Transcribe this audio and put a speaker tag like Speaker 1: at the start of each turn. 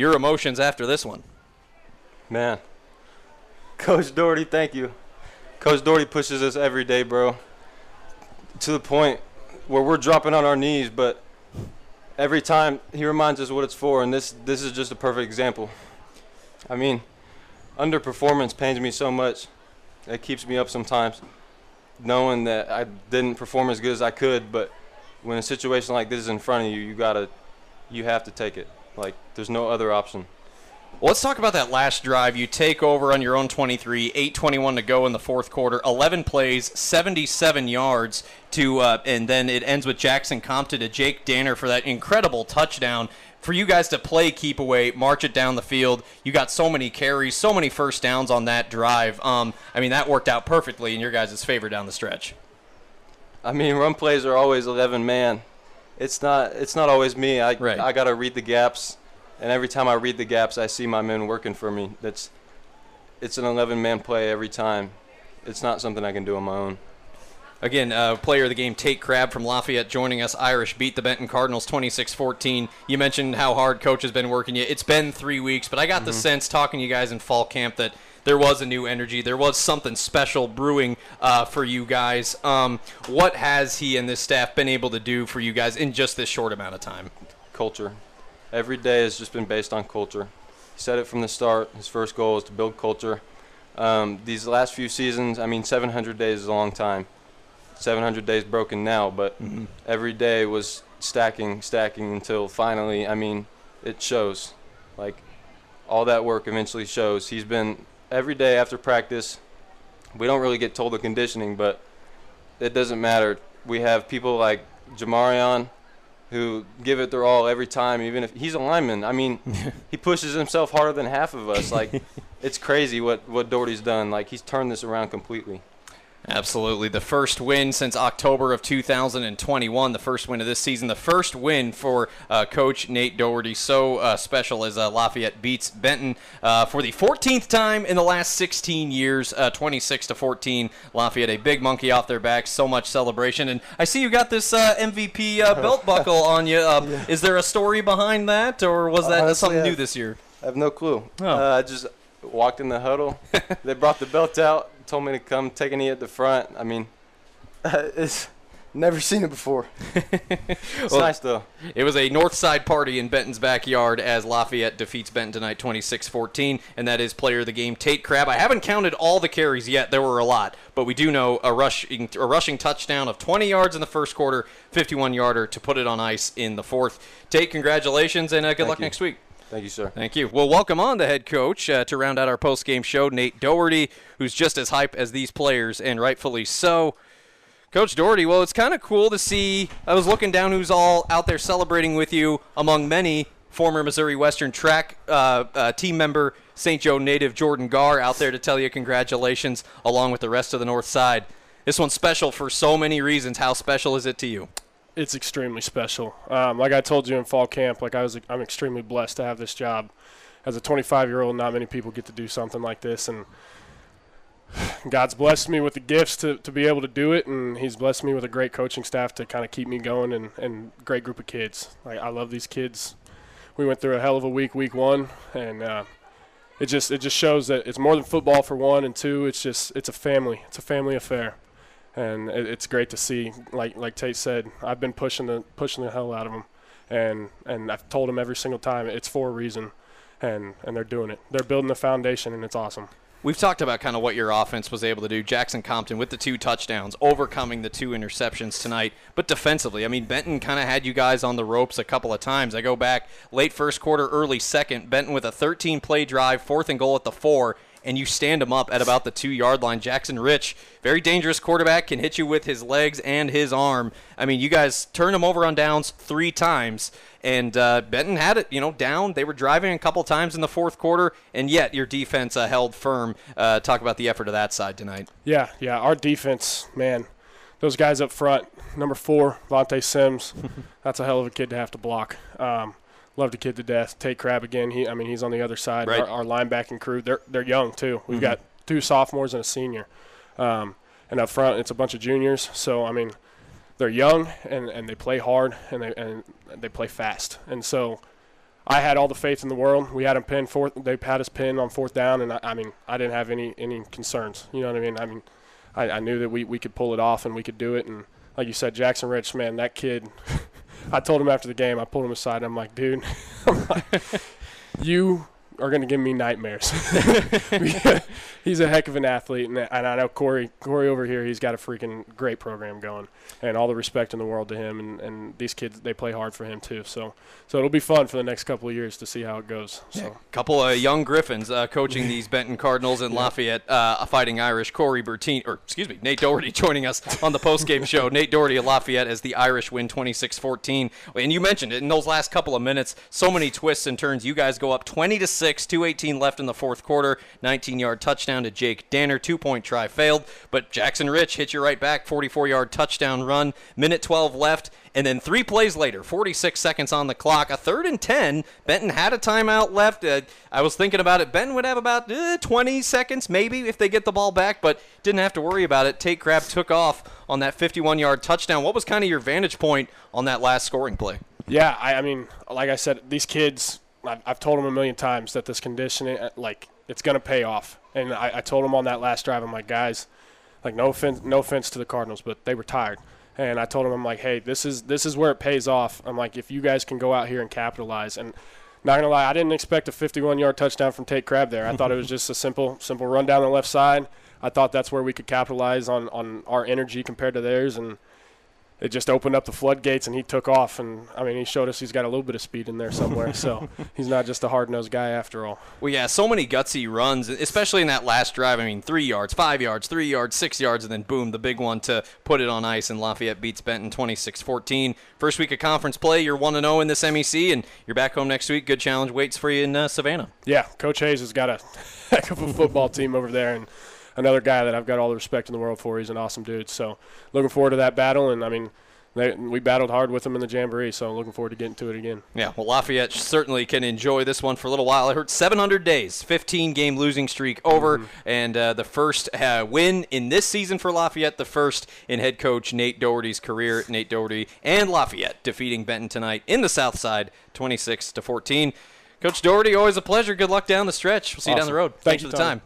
Speaker 1: your emotions after this one.
Speaker 2: Man, Coach Daugherty, thank you. Coach Daugherty pushes us every day, bro, to the point where we're dropping on our knees, but every time he reminds us what it's for, and this this is just a perfect example. I mean, underperformance pains me so much. It keeps me up sometimes, knowing that I didn't perform as good as I could. But when a situation like this is in front of you, you gotta, you have to take it. Like there's no other option.
Speaker 1: Well, let's talk about that last drive. You take over on your own 23, 8:21 to go in the fourth quarter, 11 plays, 77 yards to, uh, and then it ends with Jackson Compton to Jake Danner for that incredible touchdown. For you guys to play keep away, march it down the field. You got so many carries, so many first downs on that drive. Um, I mean, that worked out perfectly in your guys' favor down the stretch.
Speaker 2: I mean, run plays are always 11 man. It's not. It's not always me. I
Speaker 1: Right.
Speaker 2: I gotta read the gaps, and every time I read the gaps, I see my men working for me. That's. It's an 11 man play every time. It's not something I can do on my own.
Speaker 1: Again, uh, player of the game, Tate Crabb from Lafayette joining us. Irish beat the Benton Cardinals 26 14. You mentioned how hard coach has been working you. It's been three weeks, but I got the sense talking to you guys in fall camp that there was a new energy. There was something special brewing uh, for you guys. Um, what has he and this staff been able to do for you guys in just this short amount of time?
Speaker 2: Culture. Every day has just been based on culture. He said it from the start. His first goal is to build culture. Um, these last few seasons, I mean, 700 days is a long time. 700 days broken now, but every day was stacking, stacking until finally, I mean, it shows. Like, all that work eventually shows. He's been every day after practice. We don't really get told the conditioning, but it doesn't matter. We have people like Jamarion who give it their all every time, even if he's a lineman. I mean, he pushes himself harder than half of us. Like, it's crazy what, what Daugherty's done. Like, he's turned this around completely.
Speaker 1: Absolutely. The first win since October of 2021, the first win of this season, the first win for uh, Coach Nate Daugherty. So uh, special as uh, Lafayette beats Benton uh, for the 14th time in the last 16 years, uh, 26 to 14. Lafayette, a big monkey off their back. So much celebration. And I see you got this uh, MVP uh, belt buckle on you. Uh, Is there a story behind that, or was that
Speaker 2: Honestly,
Speaker 1: something new this year?
Speaker 2: I have no clue.
Speaker 1: Oh.
Speaker 2: Uh, I just walked in the huddle. they brought the belt out, told me to come take a knee at the front. I mean, it's never seen it before. it's
Speaker 1: Well-
Speaker 2: nice though.
Speaker 1: It was a North Side party in Benton's backyard as Lafayette defeats Benton tonight 26-14, and that is player of the game Tate Crabb. I haven't counted all the carries yet. There were a lot, but we do know a rushing a rushing touchdown of 20 yards in the first quarter, 51-yarder to put it on ice in the fourth. Tate, congratulations and uh, good
Speaker 2: Thank
Speaker 1: luck
Speaker 2: you.
Speaker 1: next week.
Speaker 2: Thank you, sir.
Speaker 1: Thank you. Well, welcome on the head coach uh, to round out our post-game show, Nate Daugherty, who's just as hype as these players, and rightfully so. Coach Daugherty, well, it's kind of cool to see. I was looking down who's all out there celebrating with you, among many former Missouri Western track uh, uh, team member, St. Joe native Jordan Garr, out there to tell you congratulations, along with the rest of the North Side. This one's special for so many reasons. How special is it to you?
Speaker 3: It's extremely special. Um, like I told you in fall camp, like I was, I'm extremely blessed to have this job. As a 25 year old, not many people get to do something like this, and God's blessed me with the gifts to, to be able to do it, and He's blessed me with a great coaching staff to kind of keep me going, and and great group of kids. Like I love these kids. We went through a hell of a week, week one, and uh, it just it just shows that it's more than football for one, and two, it's just it's a family. It's a family affair and it, it's great to see. Like like Tate said, I've been pushing the pushing the hell out of them, and and I've told them every single time it's for a reason, and and they're doing it. They're building the foundation, and it's awesome.
Speaker 1: We've talked about kind of what your offense was able to do. Jackson Compton with the two touchdowns, overcoming the two interceptions tonight. But defensively, I mean, Benton kind of had you guys on the ropes a couple of times. I go back late first quarter, early second. Benton with a 13 play drive, fourth and goal at the four, and you stand him up at about the two yard line. Jackson Rich, very dangerous quarterback, can hit you with his legs and his arm. I mean, you guys turned him over on downs three times, and uh, Benton had it, you know, down. They were driving a couple times in the fourth quarter, and yet your defense uh, held firm. Uh, talk about the effort of that side tonight.
Speaker 3: Yeah, yeah. Our defense, man, those guys up front. Number four, Vontae Sims. that's a hell of a kid to have to block. Um, love the kid to death. Tate Crabb again. He, I mean, he's on the other side.
Speaker 1: Right.
Speaker 3: Our, our linebacking crew, they're they're young too. We've got two sophomores and a senior, um, and up front it's a bunch of juniors. So I mean, they're young and, and they play hard and they and they play fast. And so I had all the faith in the world. We had them pinned fourth. They had us pinned on fourth down, and I, I mean, I didn't have any any concerns. You know what I mean? I mean, I, I knew that we, we could pull it off and we could do it. And like you said, Jackson Rich, man, that kid. I told him after the game. I pulled him aside. and I'm like, dude, I'm like, you are going to give me nightmares. he's a heck of an athlete, and, and I know Corey Corey over here. He's got a freaking great program going, and all the respect in the world to him. And, and these kids, they play hard for him too. So so it'll be fun for the next couple of years to see how it goes. So
Speaker 1: yeah, couple of young Griffons uh, coaching these Benton Cardinals and Lafayette uh, Fighting Irish. Corey Bertine, or excuse me, Nate Daugherty joining us on the post game show. Nate Daugherty of Lafayette as the Irish win 26-14. And you mentioned it in those last couple of minutes. So many twists and turns. You guys go up 20 to six, 218 left in the fourth quarter. 19 yard touchdown to Jake Danner. Two point try failed, but Jackson Rich hit you right back. 44 yard touchdown run. Minute 12 left. And then three plays later, 46 seconds on the clock, a third and 10. Benton had a timeout left. Uh, I was thinking about it. Benton would have about uh, 20 seconds maybe if they get the ball back, but didn't have to worry about it. Tate Crabb took off on that 51 yard touchdown. What was kind of your vantage point on that last scoring play?
Speaker 3: Yeah, I, I mean, like I said, these kids, I've, I've told them a million times that this conditioning, uh, like, it's going to pay off. And I, I told them on that last drive, I'm like, guys, like, no offense, no offense to the Cardinals, but they were tired and I told him I'm like, hey, this is this is where it pays off. I'm like, if you guys can go out here and capitalize, and not gonna lie, I didn't expect a 51-yard touchdown from Tate Crabb there. I thought it was just a simple simple run down the left side. I thought that's where we could capitalize on on our energy compared to theirs, and it just opened up the floodgates and he took off. And I mean, he showed us he's got a little bit of speed in there somewhere. so he's not just a hard nosed guy after all.
Speaker 1: Well, yeah, so many gutsy runs, especially in that last drive. I mean, three yards, five yards, three yards, six yards, and then boom, the big one to put it on ice. And Lafayette beats Benton 26 14. First week of conference play, you're 1 0 in this MEC, and you're back home next week. Good challenge waits for you in uh, Savannah.
Speaker 3: Yeah, Coach Hayes has got a heck of a football team over there. and another guy that I've got all the respect in the world for. He's an awesome dude. So looking forward to that battle. And I mean, they, we battled hard with them in the Jamboree, so I'm looking forward to getting to it again.
Speaker 1: Yeah, well, Lafayette certainly can enjoy this one for a little while. I heard 700 days, 15 game losing streak over, mm-hmm. and uh, the first uh, win in this season for Lafayette, the first in head coach Nate Daugherty's career. Nate Daugherty and Lafayette defeating Benton tonight in the South Side, 26 to 14. Coach Daugherty, always a pleasure. Good luck down the stretch. We'll see awesome. you down the road.
Speaker 3: Thank
Speaker 1: Thanks
Speaker 3: you,
Speaker 1: for the time.